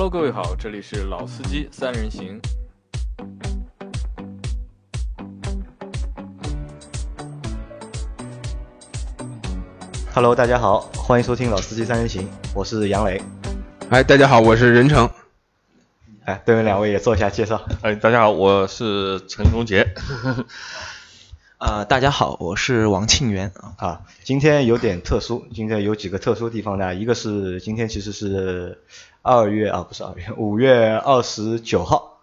Hello，各位好，这里是老司机三人行。Hello，大家好，欢迎收听《老司机三人行》，我是杨磊。哎，大家好，我是任成。哎，对面两位也做一下介绍。哎，大家好，我是陈忠杰。呃，大家好，我是王庆元啊。啊，今天有点特殊，今天有几个特殊地方呢？一个是今天其实是二月啊，不是二月，五月二十九号，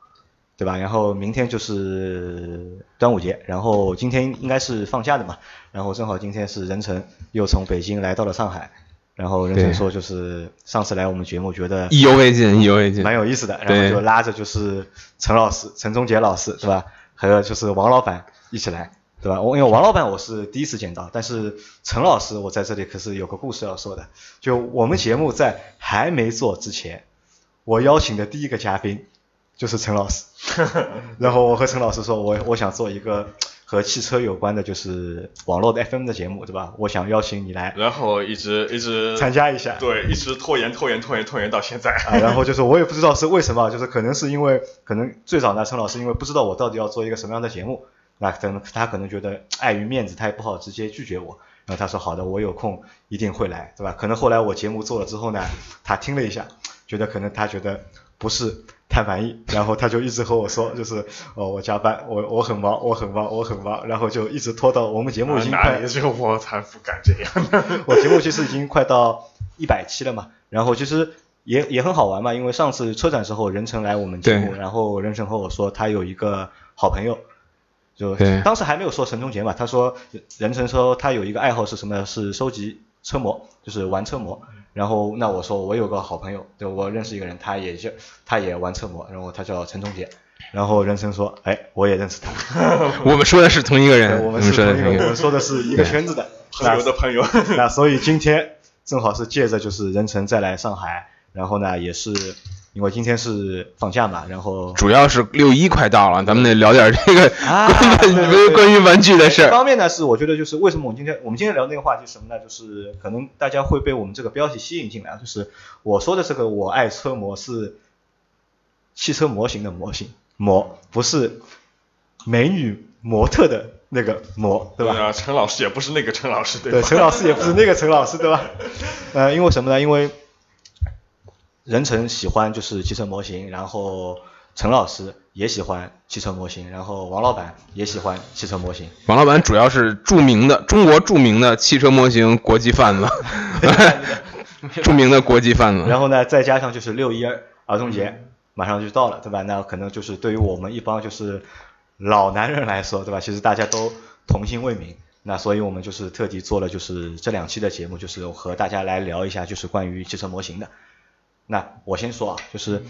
对吧？然后明天就是端午节，然后今天应该是放假的嘛。然后正好今天是任晨又从北京来到了上海，然后任晨说就是上次来我们节目觉得意犹未尽，意犹未尽。蛮有意思的，然后就拉着就是陈老师、陈忠杰老师，是吧？还有就是王老板一起来，对吧？我因为王老板我是第一次见到，但是陈老师我在这里可是有个故事要说的。就我们节目在还没做之前，我邀请的第一个嘉宾就是陈老师，然后我和陈老师说，我我想做一个和汽车有关的，就是网络的 FM 的节目，对吧？我想邀请你来然后一直一直参加一下。对，一直拖延拖延拖延拖延到现在。啊，然后就是 我也不知道是为什么，就是可能是因为可能最早呢，陈老师因为不知道我到底要做一个什么样的节目，那可能他可能觉得碍于面子，他也不好直接拒绝我，然后他说好的，我有空一定会来，对吧？可能后来我节目做了之后呢，他听了一下，觉得可能他觉得不是太满意，然后他就一直和我说，就是哦我加班，我我很忙，我很忙，我很忙，然后就一直拖到我们节目已经哪快里只有我才不敢这样。我节目其实已经快到一百期了嘛，然后其实也也很好玩嘛，因为上次车展时候任晨来我们节目，然后任晨和我说他有一个好朋友，就当时还没有说陈忠杰嘛，他说任晨说他有一个爱好是什么呢？是收集车模，就是玩车模。然后那我说我有个好朋友，就我认识一个人，他也就他也玩车模，然后他叫陈忠杰。然后任晨说，哎，我也认识他，我们说的是同一个人，我们们是同一个，说的是同一个人。我们说的是一个圈子的朋友的朋友。那所以今天正好是借着就是任晨再来上海，然后呢也是因为今天是放假嘛，然后主要是六一快到了，咱们得聊点这个啊关于对对对关于玩具的事一。方面呢是我觉得就是为什么我们今天我们今天聊那个话题是什么呢？就是可能大家会被我们这个标题吸引进来，就是我说的这个我爱车模是汽车模型的模型模，不是美女模特的那个模，对吧？啊，陈老师也不是那个陈老师，对对，陈老师也不是那个陈老师，对吧？呃，因为什么呢？因为任晨喜欢就是汽车模型，然后陈老师也喜欢汽车模型，然后王老板也喜欢汽车模型。王老板主要是著名的中国著名的汽车模型国际贩子，著名的国际贩子。然后呢，再加上就是六一儿童节马上就到了，对吧？那可能就是对于我们一帮就是老男人来说，对吧？其实大家都童心未泯。那所以我们就是特地做了就是这两期的节目，就是和大家来聊一下就是关于汽车模型的。那我先说啊，就是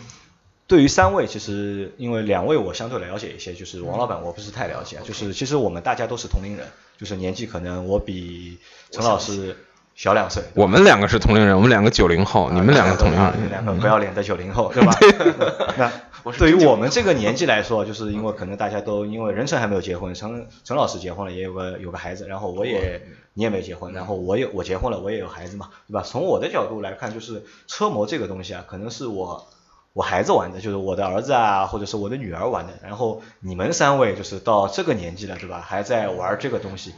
对于三位，其实因为两位我相对了解一些，就是王老板我不是太了解，啊就是其实我们大家都是同龄人，就是年纪可能我比陈老师小两岁，我们两个是同龄人，我们两个九零后，你们两个同龄啊你们人。两个不要脸的九零后，对吧？那对于我们这个年纪 来说，就是因为可能大家都因为任晨还没有结婚，陈陈老师结婚了，也有个有个孩子，然后我也你也没结婚，然后我也我结婚了，我也有孩子嘛，对吧？从我的角度来看，就是车模这个东西啊，可能是我我孩子玩的，就是我的儿子啊，或者是我的女儿玩的，然后你们三位就是到这个年纪了，对吧？还在玩这个东西，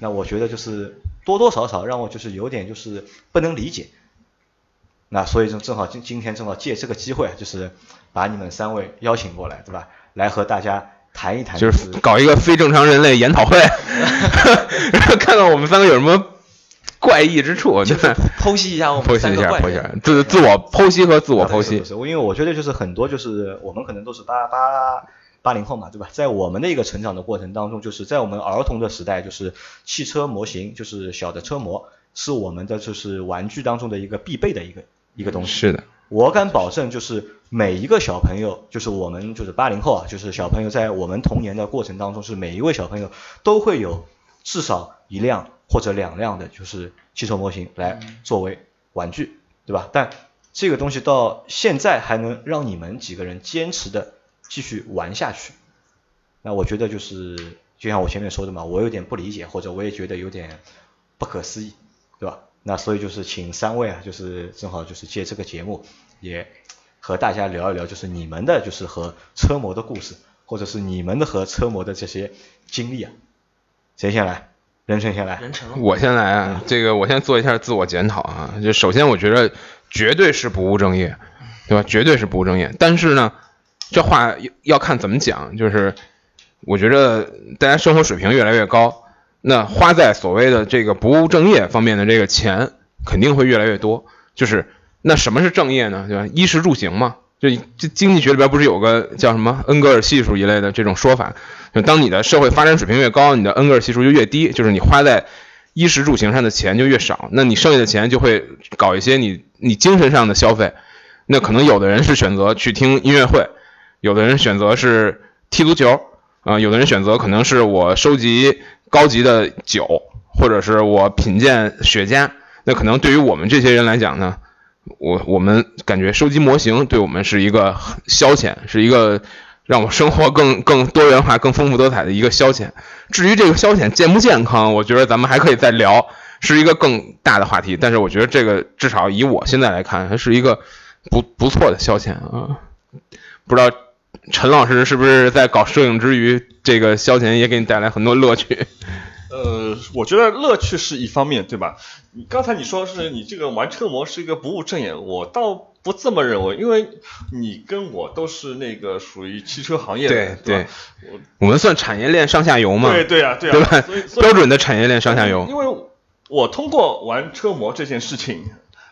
那我觉得就是多多少少让我就是有点就是不能理解。那所以就正好今今天正好借这个机会，就是把你们三位邀请过来，对吧？来和大家谈一谈，就是是搞一个非正常人类研讨会，然后看看我们三个有什么怪异之处，就就是是剖析一下我们剖析一下，三个怪剖析一下人。自自我剖析和自我剖析不。是，因为我觉得就是很多就是我们可能都是八八八零后嘛，对吧？在我们的一个成长的过程当中，就是在我们儿童的时代，就是汽车模型，就是小的车模，是我们的就是玩具当中的一个必备的一个一个东西。是的，我敢保证，就是每一个小朋友，就是我们就是八零后啊，就是小朋友在我们童年的过程当中，是每一位小朋友都会有至少一辆或者两辆的，就是汽车模型来作为玩具，对吧？但这个东西到现在还能让你们几个人坚持的继续玩下去，那我觉得就是就像我前面说的嘛，我有点不理解，或者我也觉得有点不可思议，对吧？那所以就是请三位啊，就是正好就是借这个节目，也和大家聊一聊，就是你们的就是和车模的故事，或者是你们的和车模的这些经历啊。谁先来？任晨先来。任晨，我先来啊。这个我先做一下自我检讨啊。就首先，我觉得绝对是不务正业，对吧？绝对是不务正业。但是呢，这话要看怎么讲。就是我觉得大家生活水平越来越高，那花在所谓的这个不务正业方面的这个钱肯定会越来越多。就是那什么是正业呢？对吧？衣食住行嘛。就这经济学里边不是有个叫什么恩格尔系数一类的这种说法？就当你的社会发展水平越高，你的恩格尔系数就越低，就是你花在衣食住行上的钱就越少，那你剩下的钱就会搞一些你你精神上的消费。那可能有的人是选择去听音乐会，有的人选择是踢足球，啊，有的人选择可能是我收集高级的酒，或者是我品鉴雪茄。那可能对于我们这些人来讲呢？我我们感觉收集模型对我们是一个消遣，是一个让我生活更 更多元化、更丰富多彩的一个消遣。至于这个消遣健不健康，我觉得咱们还可以再聊，是一个更大的话题。但是我觉得这个至少以我现在来看，还是一个不 不错的消遣啊。不知道陈老师是不是在搞摄影之余，这个消遣也给你带来很多乐趣？呃，我觉得乐趣是一方面，对吧？你刚才你说是你这个玩车模是一个不务正业，我倒不这么认为，因为你跟我都是那个属于汽车行业的，对对，我我们算产业链上下游嘛，对对啊，对啊，对吧？标准的产业链上下游。因为我通过玩车模这件事情，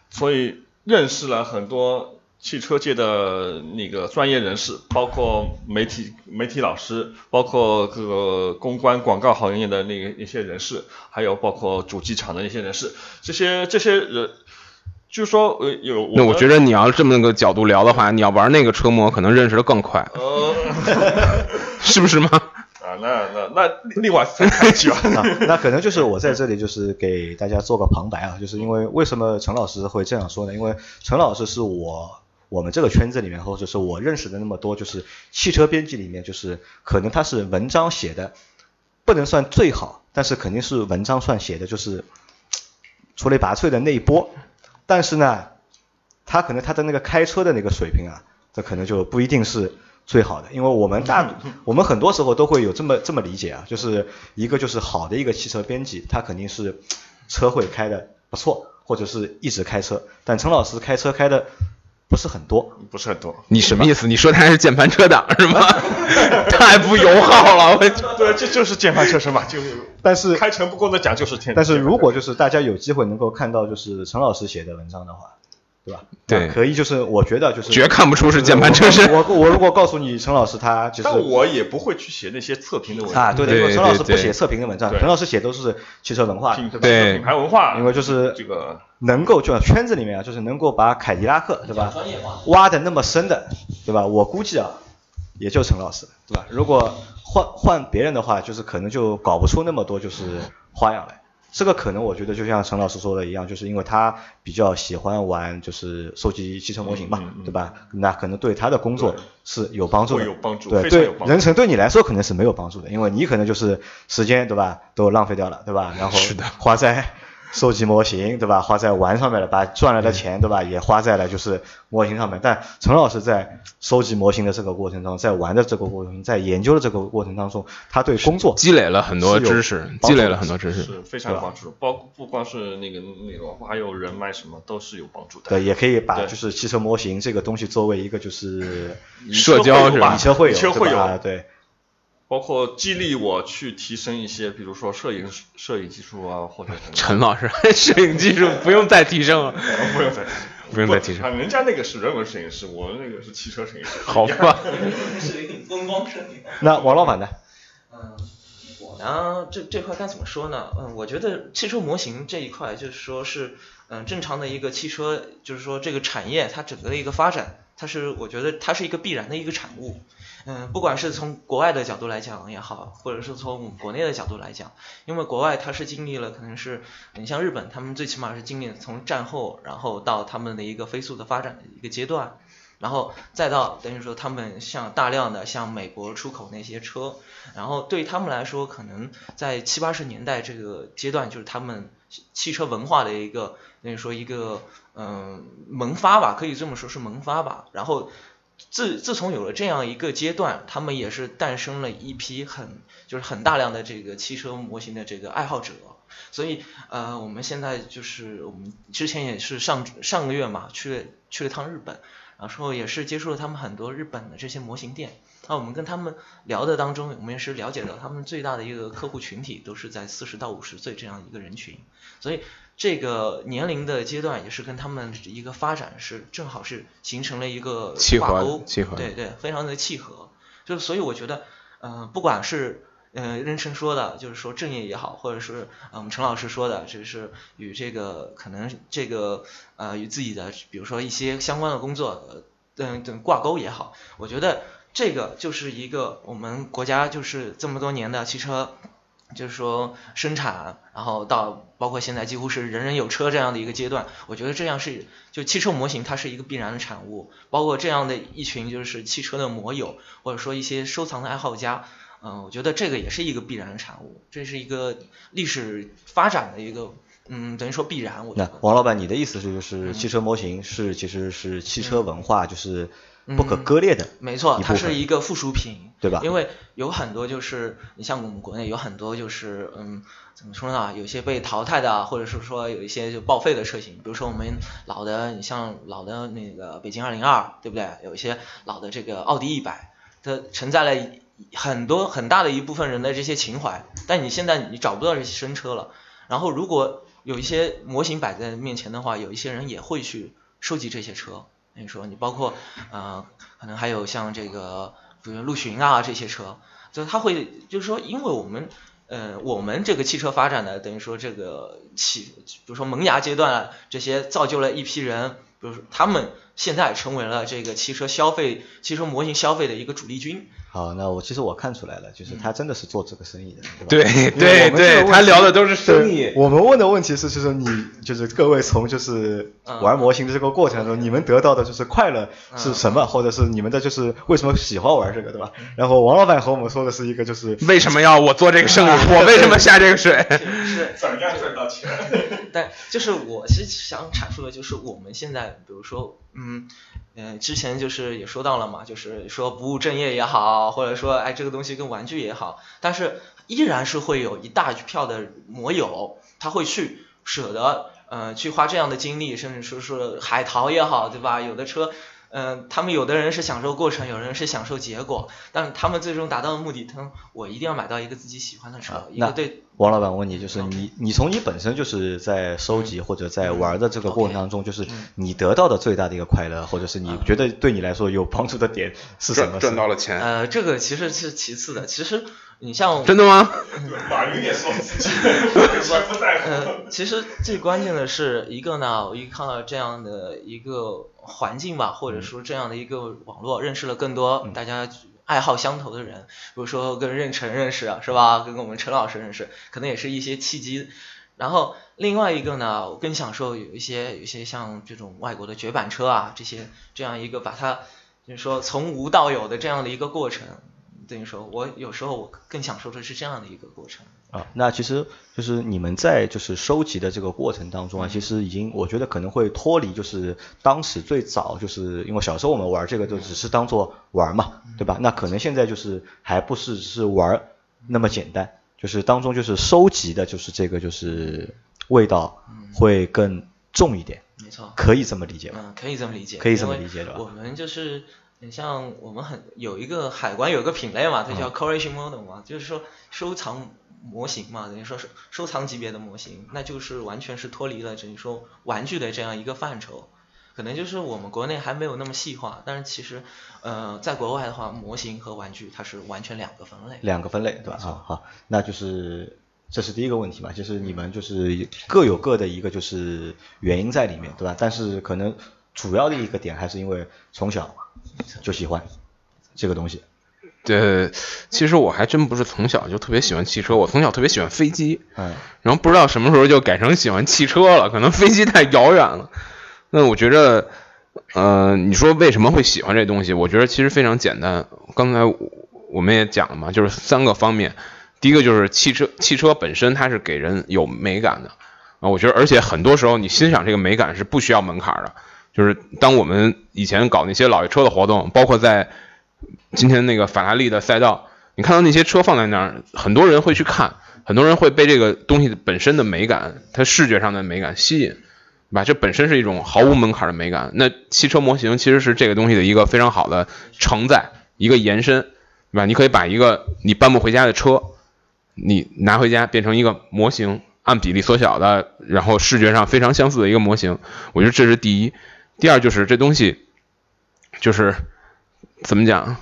所以认识了很多。汽车界的那个专业人士，包括媒体媒体老师，包括各个公关广告行业的那个一些人士，还有包括主机厂的一些人士，这些这些人，就是说呃有。那我觉得你要这么个角度聊的话，你要玩那个车模，可能认识的更快。呃，是不是吗？啊，那那那另外再开启吧。那可能就是我在这里就是给大家做个旁白啊，就是因为为什么陈老师会这样说呢？因为陈老师是我。我们这个圈子里面，或者是我认识的那么多，就是汽车编辑里面，就是可能他是文章写的不能算最好，但是肯定是文章算写的就是出类拔萃的那一波。但是呢，他可能他的那个开车的那个水平啊，这可能就不一定是最好的。因为我们大 我们很多时候都会有这么这么理解啊，就是一个就是好的一个汽车编辑，他肯定是车会开的不错，或者是一直开车。但陈老师开车开的。不是很多，不是很多。你什么意思？你说他是键盘车党 是吗？太不友好了，我。对，这就是键盘车身嘛，就。但是开诚布公的讲，就是天。但是如果就是大家有机会能够看到就是陈老师写的文章的话。对吧？对，可以，就是我觉得就是，绝看不出是键盘车身。我我如果告诉你陈老师他，就是，但我也不会去写那些测评的文章啊。对对，陈老师不写测评的文章，陈老师写都是汽车文化，对品牌文化。因为就是这个能够就圈子里面啊，就是能够把凯迪拉克对吧，挖的那么深的对吧？我估计啊，也就陈老师对吧？如果换换别人的话，就是可能就搞不出那么多就是花样来。这个可能我觉得就像陈老师说的一样，就是因为他比较喜欢玩，就是收集汽车模型嘛，对吧？那可能对他的工作是有帮助的。有帮助，对对，人成对你来说可能是没有帮助的，因为你可能就是时间对吧都浪费掉了，对吧？然后花在。收集模型，对吧？花在玩上面了，把赚来的钱，对吧？也花在了就是模型上面。但陈老师在收集模型的这个过程中，在玩的这个过程，在研究的这个过程当中，他对工作积累了很多知识，积累了很多知识，是非常有帮助。包不光是那个内容，还有人脉什么都是有帮助的。对，也可以把就是汽车模型这个东西作为一个就是社交是吧？车会有，会有，对。包括激励我去提升一些，比如说摄影摄影技术啊，或者陈老师，摄影技术不用再提升了，不用再不用再提升。人家那个是人文摄影师，我那个是汽车摄影师。好吧。摄影风光摄影。那王老板呢？嗯，我呢，这这块该怎么说呢？嗯，我觉得汽车模型这一块，就是说是嗯正常的一个汽车，就是说这个产业它整个的一个发展，它是我觉得它是一个必然的一个产物。嗯，嗯不管是从国外的角度来讲也好，或者是从我们国内的角度来讲，因为国外它是经历了，可能是你像日本，他们最起码是经历从战后，然后到他们的一个飞速的发展的一个阶段。然后再到等于说他们像大量的向美国出口那些车，然后对他们来说，可能在七八十年代这个阶段，就是他们汽车文化的一个等于说一个嗯萌发吧，可以这么说是萌发吧。然后自自从有了这样一个阶段，他们也是诞生了一批很就是很大量的这个汽车模型的这个爱好者。所以呃，我们现在就是我们之前也是上上个月嘛，去了去了趟日本，然后也是接触了他们很多日本的这些模型店。那我们跟他们聊的当中，我们也是了解到他们最大的一个客户群体都是在四十到五十岁这样一个人群。所以这个年龄的阶段也是跟他们一个发展是正好是形成了一个挂钩，契合，对对，非常的契合。就所以我觉得，呃，不管是嗯，任晨说的，就是说正业也好，或者是嗯陈老师说的，就是与这个可能这个呃与自己的，比如说一些相关的工作，等等挂钩也好，我觉得这个就是一个我们国家就是这么多年的汽车，就是说生产，然后到包括现在几乎是人人有车这样的一个阶段，我觉得这样是就汽车模型它是一个必然的产物，包括这样的一群就是汽车的摩友，或者说一些收藏的爱好家。嗯，我觉得这个也是一个必然的产物，这是一个历史发展的一个，嗯，等于说必然。我那王老板，你的意思是，就是汽车模型是其实是汽车文化就是不可割裂的，没错，它是一个附属品，对吧？因为有很多就是你像我们国内有很多就是嗯，怎么说呢？有些被淘汰的，或者是说有一些就报废的车型，比如说我们老的，你像老的那个北京二零二，对不对？有一些老的这个奥迪一百，它承载了。很多很大的一部分人的这些情怀，但你现在你找不到这些新车了。然后如果有一些模型摆在面前的话，有一些人也会去收集这些车。你说你包括呃，可能还有像这个比如陆巡啊这些车，就他会就是说，因为我们呃我们这个汽车发展的等于说这个起，比如说萌芽阶段啊，这些造就了一批人，比如说他们现在成为了这个汽车消费、汽车模型消费的一个主力军。好，那我其实我看出来了，就是他真的是做这个生意的，对吧？对对对，他聊的都是生意。我们问的问题是，就是你，就是各位从就是玩模型的这个过程中，你们得到的就是快乐是什么，或者是你们的就是为什么喜欢玩这个，对吧？然后王老板和我们说的是一个就是为什么要我做这个生意，我为什么下这个水？是怎样赚到钱？但就是我其实想阐述的就是我们现在，比如说，嗯。嗯，之前就是也说到了嘛，就是说不务正业也好，或者说哎这个东西跟玩具也好，但是依然是会有一大票的摩友，他会去舍得呃去花这样的精力，甚至说是海淘也好，对吧？有的车。嗯，他们有的人是享受过程，有人是享受结果，但他们最终达到的目的，他我一定要买到一个自己喜欢的车。一个对王老板问你，就是你你从你本身就是在收集或者在玩的这个过程当中，就是你得到的最大的一个快乐，或者是你觉得对你来说有帮助的点是什么？赚到了钱。呃，这个其实是其次的，其实。你像真的吗？马云也说自己不在乎。呃，其实最关键的是一个呢，我一看到这样的一个环境吧，或者说这样的一个网络，认识了更多大家爱好相投的人，比如说跟任晨认识是吧？跟我们陈老师认识，可能也是一些契机。然后另外一个呢，我更享受有一些有一些像这种外国的绝版车啊，这些这样一个把它就是说从无到有的这样的一个过程。等于说，我有时候我更享受的是这样的一个过程啊。那其实就是你们在就是收集的这个过程当中啊，其实已经我觉得可能会脱离就是当时最早就是因为小时候我们玩这个就只是当做玩嘛，对吧？那可能现在就是还不是是玩那么简单，就是当中就是收集的就是这个就是味道会更重一点。没错，可以这么理解吗？嗯，可以这么理解，可以这么理解的。我们就是。你像我们很有一个海关有个品类嘛，它叫 collection model 嘛，就是说收藏模型嘛，等于说是收藏级别的模型，那就是完全是脱离了等于说玩具的这样一个范畴，可能就是我们国内还没有那么细化，但是其实呃在国外的话，模型和玩具它是完全两个分类。两个分类对吧？啊好，那就是这是第一个问题嘛，就是你们就是各有各的一个就是原因在里面对吧？但是可能主要的一个点还是因为从小。就喜欢这个东西，对，其实我还真不是从小就特别喜欢汽车，我从小特别喜欢飞机，嗯，然后不知道什么时候就改成喜欢汽车了，可能飞机太遥远了。那我觉着，呃，你说为什么会喜欢这东西？我觉得其实非常简单。刚才我们也讲了嘛，就是三个方面。第一个就是汽车，汽车本身它是给人有美感的啊。我觉得，而且很多时候你欣赏这个美感是不需要门槛的。就是当我们以前搞那些老爷车的活动，包括在今天那个法拉利的赛道，你看到那些车放在那儿，很多人会去看，很多人会被这个东西本身的美感，它视觉上的美感吸引。对吧？这本身是一种毫无门槛的美感。那汽车模型其实是这个东西的一个非常好的承载，一个延伸，对吧？你可以把一个你搬不回家的车，你拿回家变成一个模型，按比例缩小的，然后视觉上非常相似的一个模型。我觉得这是第一。第二就是这东西，就是怎么讲，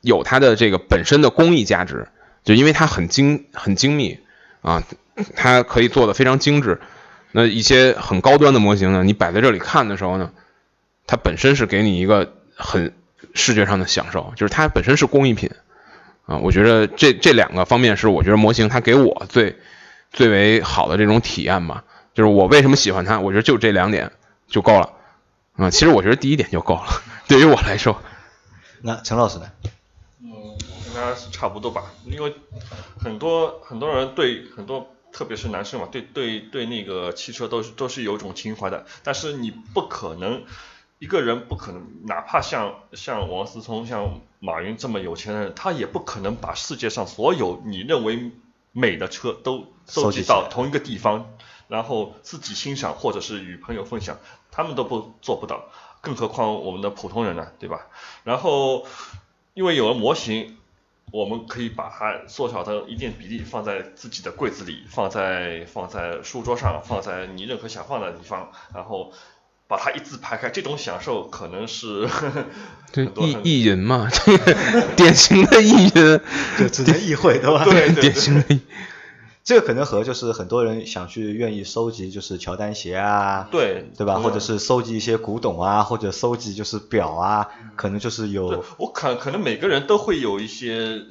有它的这个本身的工艺价值，就因为它很精很精密啊，它可以做的非常精致。那一些很高端的模型呢，你摆在这里看的时候呢，它本身是给你一个很视觉上的享受，就是它本身是工艺品啊。我觉得这这两个方面是我觉得模型它给我最最为好的这种体验吧。就是我为什么喜欢它，我觉得就这两点就够了啊。其实我觉得第一点就够了，对于我来说。那陈老师呢？嗯，应该是差不多吧，因为很多很多人对很多。特别是男生嘛，对对对，那个汽车都是都是有种情怀的。但是你不可能一个人不可能，哪怕像像王思聪、像马云这么有钱的人，他也不可能把世界上所有你认为美的车都收集到同一个地方，然后自己欣赏或者是与朋友分享，他们都不做不到，更何况我们的普通人呢，对吧？然后因为有了模型。我们可以把它缩小到一定比例，放在自己的柜子里，放在放在书桌上，放在你任何想放的地方，然后把它一字排开。这种享受可能是对意意淫嘛，典型的意淫，就只能意会对吧？对，典型的。这个可能和就是很多人想去愿意收集就是乔丹鞋啊，对对吧？或者是收集一些古董啊，或者收集就是表啊，可能就是有。我可可能每个人都会有一些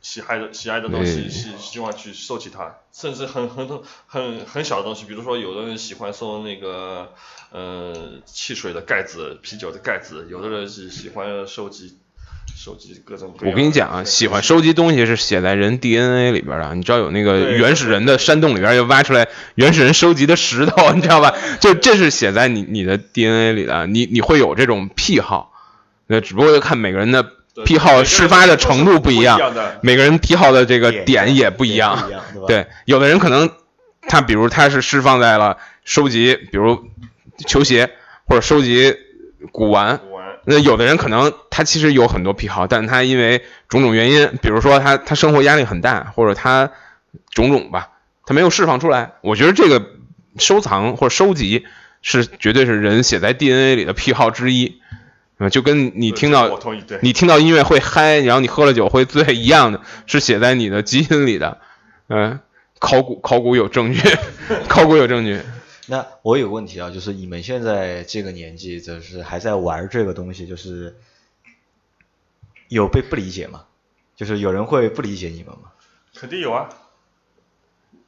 喜爱的喜爱的东西，希希望去收集它，甚至很很多很很小的东西，比如说有的人喜欢收那个呃汽水的盖子、啤酒的盖子，有的人是喜欢收集。收集各种各我跟你讲啊，喜欢收集东西是写在人 DNA 里边的。你知道有那个原始人的山洞里边又挖出来原始人收集的石头，你知道吧？就这是写在你你的 DNA 里的。你你会有这种癖好，那只不过看每个人的癖好事发的程度不一样，每个人癖好的这个点也不一样。对，有的人可能他比如他是释放在了收集，比如球鞋或者收集古玩。那有的人可能他其实有很多癖好，但他因为种种原因，比如说他他生活压力很大，或者他种种吧，他没有释放出来。我觉得这个收藏或者收集是绝对是人写在 DNA 里的癖好之一，嗯，就跟你听到你听到音乐会嗨，然后你喝了酒会醉一样的，是写在你的基因里的。嗯，考古考古有证据，考古有证据。那我有个问题啊，就是你们现在这个年纪，就是还在玩这个东西，就是有被不理解吗？就是有人会不理解你们吗？肯定有啊，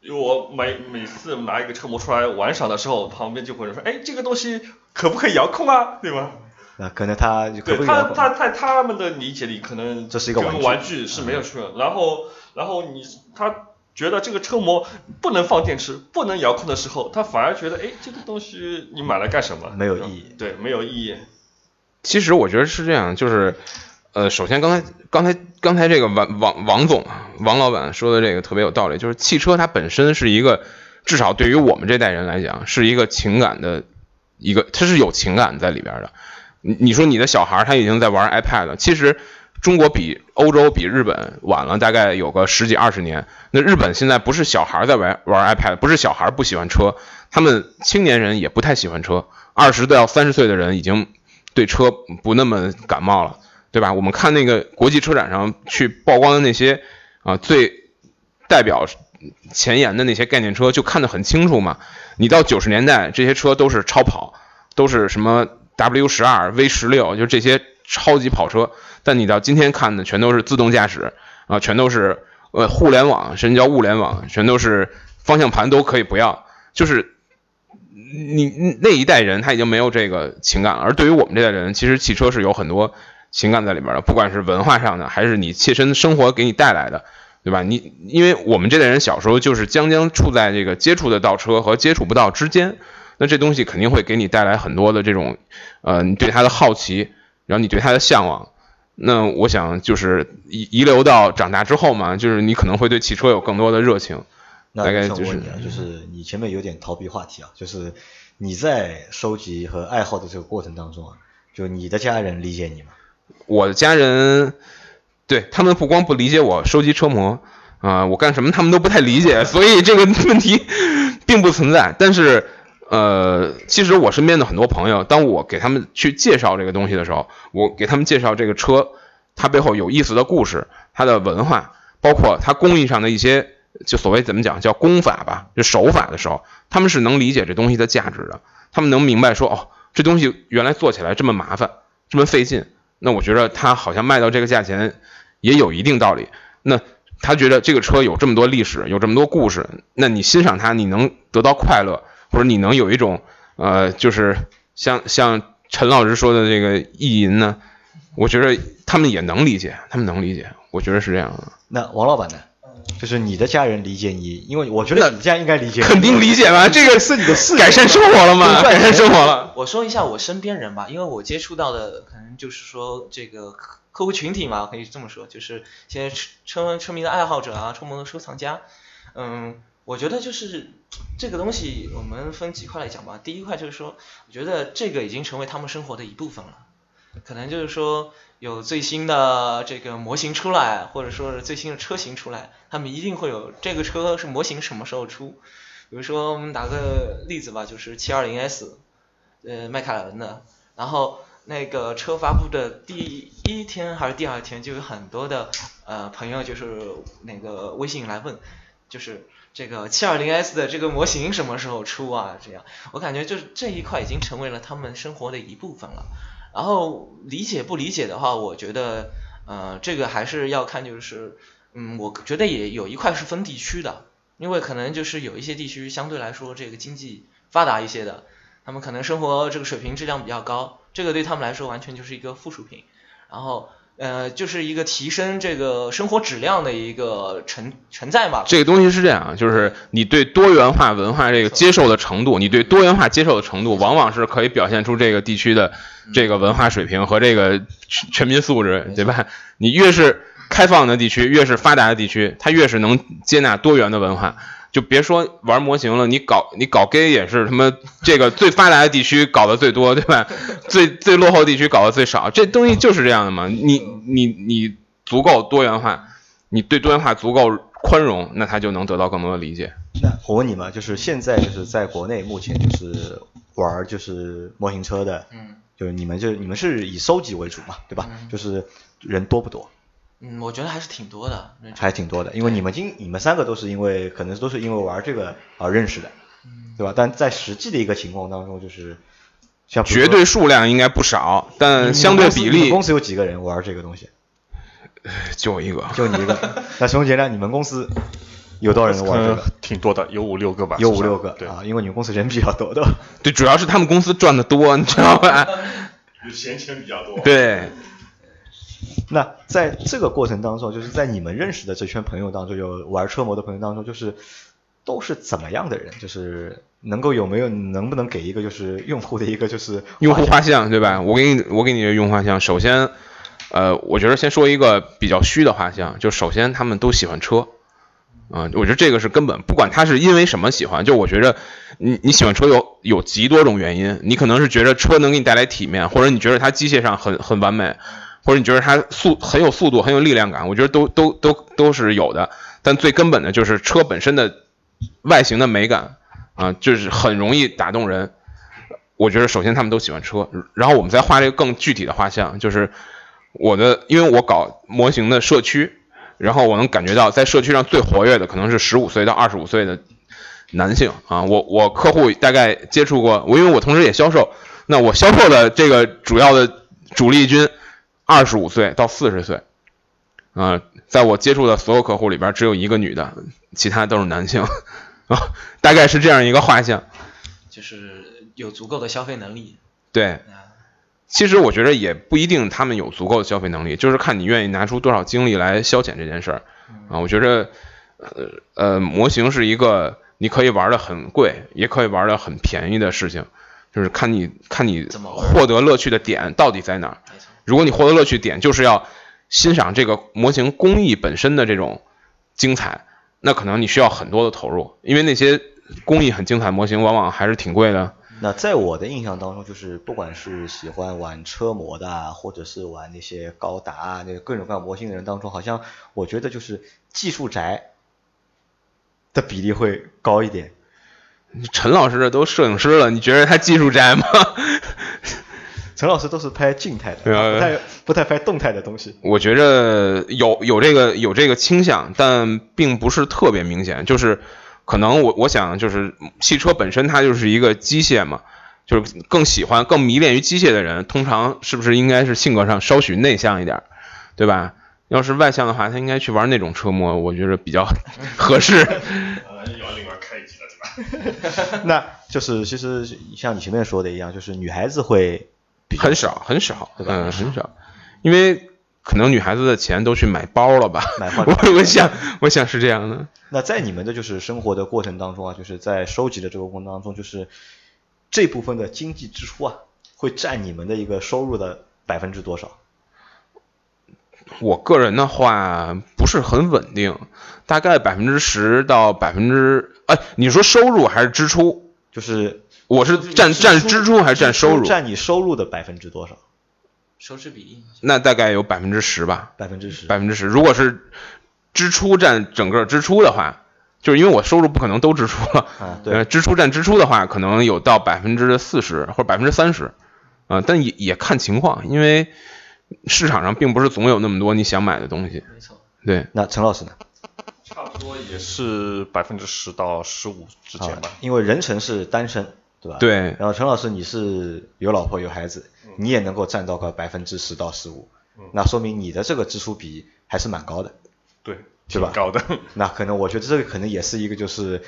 因为我每每次拿一个车模出来玩耍的时候，旁边就会人说，哎，这个东西可不可以遥控啊？对吗？那可能他对他他在他们的理解里，可能这是一个玩具是没有区别。然后然后你他。觉得这个车模不能放电池、不能遥控的时候，他反而觉得，哎，这个东西你买来干什么？没有意义。对，没有意义。其实我觉得是这样，就是，呃，首先刚才刚才刚才这个王王王总王老板说的这个特别有道理，就是汽车它本身是一个，至少对于我们这代人来讲，是一个情感的一个，它是有情感在里边的。你你说你的小孩他已经在玩 iPad，了其实。中国比欧洲比日本晚了大概有个十几二十年。那日本现在不是小孩在玩玩 iPad，不是小孩不喜欢车，他们青年人也不太喜欢车。二十到三十岁的人已经对车不那么感冒了，对吧？我们看那个国际车展上去曝光的那些啊最代表前沿的那些概念车，就看得很清楚嘛。你到九十年代，这些车都是超跑，都是什么 W 十二、V 十六，就这些超级跑车。但你到今天看的全都是自动驾驶啊，全都是呃互联网，甚至叫物联网，全都是方向盘都可以不要，就是你那一代人他已经没有这个情感了，而对于我们这代人，其实汽车是有很多情感在里边的，不管是文化上的，还是你切身生活给你带来的，对吧？你因为我们这代人小时候就是将将处在这个接触得到车和接触不到之间，那这东西肯定会给你带来很多的这种，呃，你对它的好奇，然后你对它的向往。那我想就是遗遗留到长大之后嘛，就是你可能会对汽车有更多的热情。那大概就是我想问你啊，就是你前面有点逃避话题啊，就是你在收集和爱好的这个过程当中啊，就你的家人理解你吗？我的家人，对他们不光不理解我收集车模啊、我干什么他们都不太理解，所以这个问题 并不存在。但是，呃，其实我身边的很多朋友，当我给他们去介绍这个东西的时候，我给他们介绍这个车，它背后有意思的故事，它的文化，包括它工艺上的一些，就所谓怎么讲叫功法吧，就手法的时候，他们是能理解这东西的价值的，他们能明白说，哦，这东西原来做起来这么麻烦，这么费劲，那我觉得它好像卖到这个价钱也有一定道理。那他觉得这个车有这么多历史，有这么多故事，那你欣赏它，你能得到快乐，或者你能有一种呃，就是像像陈老师说的这个意淫呢，我觉得他们也能理解，他们能理解，我觉得是这样的，那王老板呢？就是你的家人理解你，因为我觉得你家应该理解，肯定理解吧？这个是你的事改善生活了吗？改善生活了。我说一下我身边人吧，因为我接触到的可能就是说这个客客户群体嘛，可以这么说，就是现在车车车迷的爱好者啊，车模的收藏家。嗯，我觉得就是这个东西，我们分几块来讲吧。第一块就是说，我觉得这个已经成为他们生活的一部分了。可能就是说有最新的这个模型出来，或者说是最新的车型出来，他们一定会有这个车是模型什么时候出。比如说我们打个例子吧，就是 720S，呃，迈凯伦的，然后那个车发布的第一天还是第二天，就有很多的呃朋友就是那个微信来问，就是这个 720S 的这个模型什么时候出啊？这样，我感觉就是这一块已经成为了他们生活的一部分了。然后理解不理解的话，我觉得呃这个还是要看就是，嗯，我觉得也有一块是分地区的。因为可能就是有一些地区相对来说这个经济发达一些的，他们可能生活这个水平质量比较高，这个对他们来说完全就是一个附属品，然后呃就是一个提升这个生活质量的一个存存在嘛。这个东西是这样，就是你对多元化文化这个接受的程度，你对多元化接受的程度，往往是可以表现出这个地区的这个文化水平和这个全全民素质，对吧？你越是开放的地区，越是发达的地区，它越是能接纳多元的文化。就别说玩模型了，你搞你搞 gay 也是他妈这个最发达的地区搞的最多，对吧？最最落后地区搞的最少，这东西就是这样的嘛。你你你足够多元化，你对多元化足够宽容，那他就能得到更多的理解。那我问你嘛，就是现在就是在国内目前就是玩就是模型车的，嗯就是你们就你们是以收集为主嘛，对吧？嗯就是人多不多？嗯，我觉得还是挺多的。还挺多的，因为你们今你们三个都是因为可能都是因为玩这个而认识的，对吧？但在实际的一个情况当中，就是像绝对数量应该不少，但相对比例公司你们公司有几个人玩这个东西？就我一个。就你一个。那熊姐呢？你们公司有多少人玩这呃个？挺多的，有五六个吧，有五六个对，啊，因为你们公司人比较多的。对，主要是他们公司赚的多，你知道吧？有闲钱比较多。对，那在这个过程当中，就是在你们认识的这圈朋友当中，有玩车模的朋友当中，就是都是怎么样的人？就是能够有没有能不能给一个就是用户的一个就是 用户画像，对吧？我给你，我给你的用户画像，首先，呃，我觉得先说一个比较虚的画像，就首先他们都喜欢车，啊、我觉得这个是根本，不管他是因为什么喜欢，就我觉得你你喜欢车有有极多种原因，你可能是觉得车能给你带来体面，或者你觉得它机械上很很完美，或者你觉得它速很有速度，很有力量感，我觉得都都都都是有的。但最根本的就是车本身的外形的美感啊、就是很容易打动人。我觉得首先他们都喜欢车，然后我们再画这个更具体的画像，就是我的，因为我搞模型的社区，然后我能感觉到在社区上最活跃的可能是十五岁到二十五岁的男性啊，我我客户大概接触过，我因为我同时也销售，那我销售的这个主要的主力军二十五岁到四十岁，啊，在我接触的所有客户里边只有一个女的，其他都是男性啊，大概是这样一个画像。就是有足够的消费能力。对，其实我觉得也不一定他们有足够的消费能力，就是看你愿意拿出多少精力来消遣这件事儿啊。我觉得，呃呃，模型是一个你可以玩的很贵，也可以玩的很便宜的事情，就是看你看你获得乐趣的点到底在哪儿。如果你获得乐趣点就是要欣赏这个模型工艺本身的这种精彩，那可能你需要很多的投入，因为那些工艺很精彩的模型往往还是挺贵的。那在我的印象当中，就是不管是喜欢玩车模的，或者是玩那些高达啊，那各种各样模型的人当中，好像我觉得就是技术宅的比例会高一点。陈老师这都摄影师了，你觉得他技术宅吗？陈老师都是拍静态的，不太不太拍动态的东西。我觉着有有这个有这个倾向，但并不是特别明显，就是。可能我我想就是汽车本身它就是一个机械嘛，就是更喜欢更迷恋于机械的人，通常是不是应该是性格上稍许内向一点，对吧？要是外向的话，他应该去玩那种车模，我觉得比较合适。呃，要另外开一集了，对吧？那就是其实像你前面说的一样，就是女孩子会很少很少，对吧？嗯，很少，因为。可能女孩子的钱都去买包了吧？买我我想我想是这样的。那在你们的就是生活的过程当中啊，就是在收集的这个过程当中，就是这部分的经济支出啊，会占你们的一个收入的百分之多少？我个人的话不是很稳定，大概百分之十到百分之哎，你说收入还是支出？就是我是占占支出还是占收入？占你收入的百分之多少？收支比例，那大概有百分之十吧。百分之十，百分之十。如果是支出占整个支出的话，就是因为我收入不可能都支出了，啊，对，支出占支出的话，可能有到百分之四十或者百分之三十，啊，但也也看情况，因为市场上并不是总有那么多你想买的东西。没错。对，那陈老师呢？差不多也是百分之十到十五之间吧。因为任成是单身，对吧？对。然后陈老师你是有老婆有孩子。你也能够占到个百分之十到十五，那说明你的这个支出比还是蛮高的，对，对吧？高的。那可能我觉得这个可能也是一个就是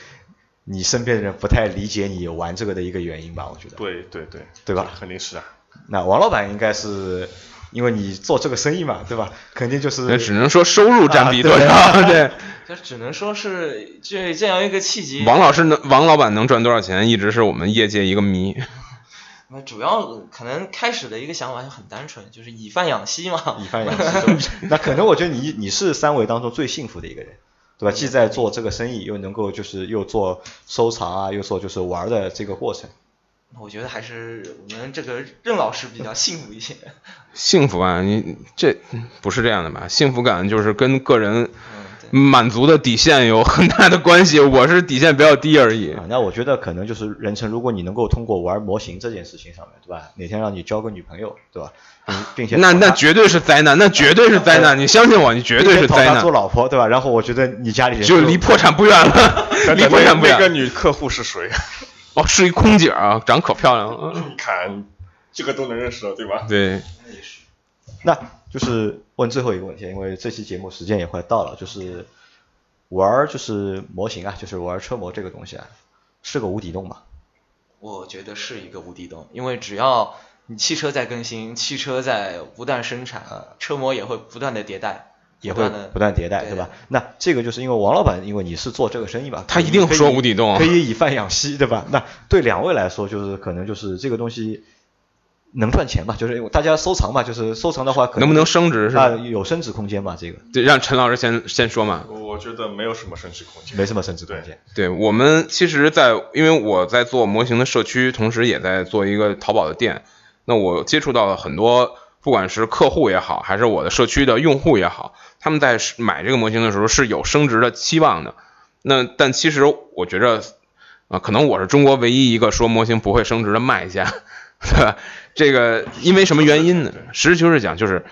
你身边的人不太理解你玩这个的一个原因吧，我觉得。对对对，对吧？肯定是啊。那王老板应该是因为你做这个生意嘛，对吧？肯定就是。只能说收入占比多少？对。这只能说是这这样一个契机。王老师能，王老板能赚多少钱，一直是我们业界一个谜。那主要可能开始的一个想法就很单纯，就是以贩养吸嘛。以贩养吸，那可能我觉得你你是三维当中最幸福的一个人，对吧？既在做这个生意，又能够就是又做收藏啊，又做就是玩的这个过程。我觉得还是我们这个任老师比较幸福一些。幸福啊，你这不是这样的吧？幸福感就是跟个人。满足的底线有很大的关系，我是底线比较低而已。那我觉得可能就是人称，如果你能够通过玩模型这件事情上面，对吧？哪天让你交个女朋友，对吧？并且那那绝对是灾难，那绝对是灾难，你相信我，你绝对是灾难。做老婆，对吧？然后我觉得你家里人就离破产不远了，离破产不远。那个女客户是谁？哦，是一空姐啊，长可漂亮了。你看，这个都能认识了，对吧？对。那就是问最后一个问题，因为这期节目时间也快到了，就是玩就是模型啊，就是玩车模这个东西啊，是个无底洞吗？我觉得是一个无底洞，因为只要你汽车在更新，汽车在不断生产，车模也会不断的迭代，也会不断迭代，对吧？那这个就是因为王老板，因为你是做这个生意吧，他一定说无底洞，可以以贩养吸，对吧？那对两位来说，就是可能就是这个东西。能赚钱嘛？就是大家收藏嘛，就是收藏的话，能不能升值是吧？有升值空间嘛？这个对，让陈老师先先说嘛。我觉得没有什么升值空间，没什么升值空间。对我们其实，在因为我在做模型的社区，同时也在做一个淘宝的店。那我接触到了很多，不管是客户也好，还是我的社区的用户也好，他们在买这个模型的时候是有升值的期望的。那但其实我觉着啊，可能我是中国唯一一个说模型不会升值的卖家。对吧？这个因为什么原因呢？实事求是讲，就是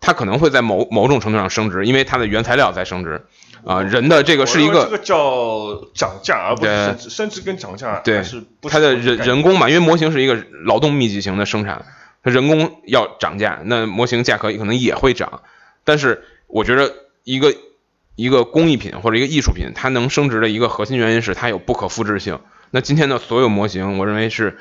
它可能会在某某种程度上升值，因为它的原材料在升值啊。人的这个是一个这个叫涨价，而不是升值。升值跟涨价对是它的人人工嘛，因为模型是一个劳动密集型的生产，它人工要涨价，那模型价格可能也会涨。但是我觉得一个一个工艺品或者一个艺术品，它能升值的一个核心原因是它有不可复制性。那今天的所有模型，我认为是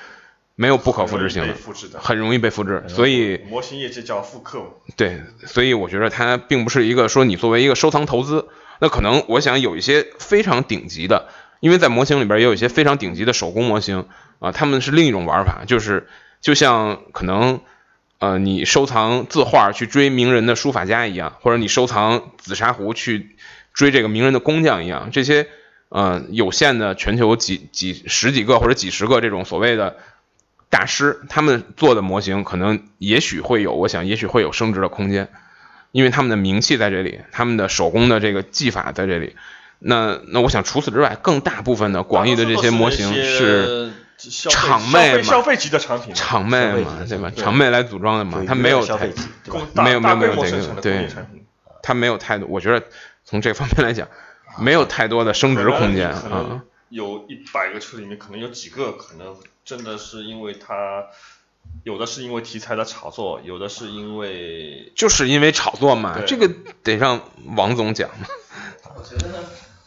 没有不可复制性的，很容易被复制，所以模型业界叫复刻。对，所以我觉得它并不是一个说你作为一个收藏投资，那可能我想有一些非常顶级的，因为在模型里边也有一些非常顶级的手工模型啊，他们是另一种玩法，就是就像可能呃你收藏字画去追名人的书法家一样，或者你收藏紫砂壶去追这个名人的工匠一样，这些呃有限的全球几几十几个或者几十个这种所谓的。大师他们做的模型可能也许会有，我想也许会有升值的空间，因为他们的名气在这里，他们的手工的这个技法在这里。那那我想除此之外，更大部分的广义的这些模型是厂卖嘛，消费级的产品，场卖嘛，对吧？厂卖来组装的嘛，它没有太没有没有没有这个对，它没有太多。我觉得从这方面来讲，没有太多的升值空间啊。有一百个车里面，可能有几个可能真的是因为它，有的是因为题材的炒作，有的是因为就是因为炒作嘛，这个得让王总讲嘛。我觉得呢，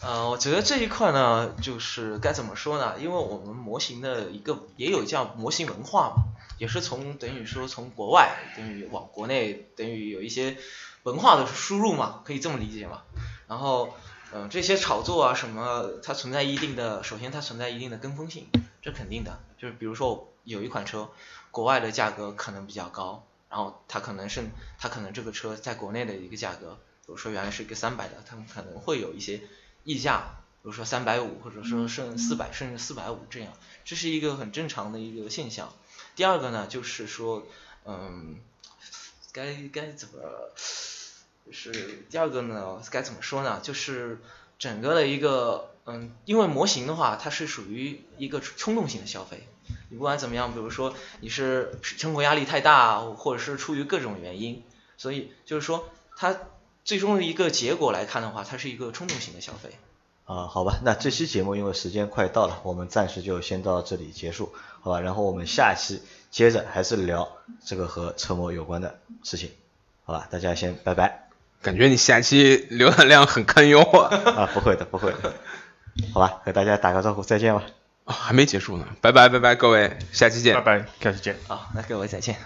呃，我觉得这一块呢，就是该怎么说呢？因为我们模型的一个也有叫模型文化嘛，也是从等于说从国外等于往国内等于有一些文化的输入嘛，可以这么理解嘛。然后。嗯，这些炒作啊什么，它存在一定的，首先它存在一定的跟风性，这肯定的。就是比如说有一款车，国外的价格可能比较高，然后它可能是它可能这个车在国内的一个价格，比如说原来是一个三百的，他们可能会有一些溢价，比如说三百五或者说剩四百甚至四百五这样，这是一个很正常的一个现象。第二个呢，就是说，嗯，该该怎么？就是第二个呢，该怎么说呢？就是整个的一个，嗯，因为模型的话，它是属于一个冲动性的消费。你不管怎么样，比如说你是生活压力太大，或者是出于各种原因，所以就是说它最终的一个结果来看的话，它是一个冲动性的消费。啊，好吧，那这期节目因为时间快到了，我们暂时就先到这里结束，好吧？然后我们下期接着还是聊这个和车模有关的事情，好吧？大家先拜拜。感觉你下期浏览量很堪忧啊！啊，不会的，不会的，好吧，和大家打个招呼，再见吧。啊，还没结束呢，拜拜拜拜，各位，下期见。拜拜，下期见。好，那各位再见。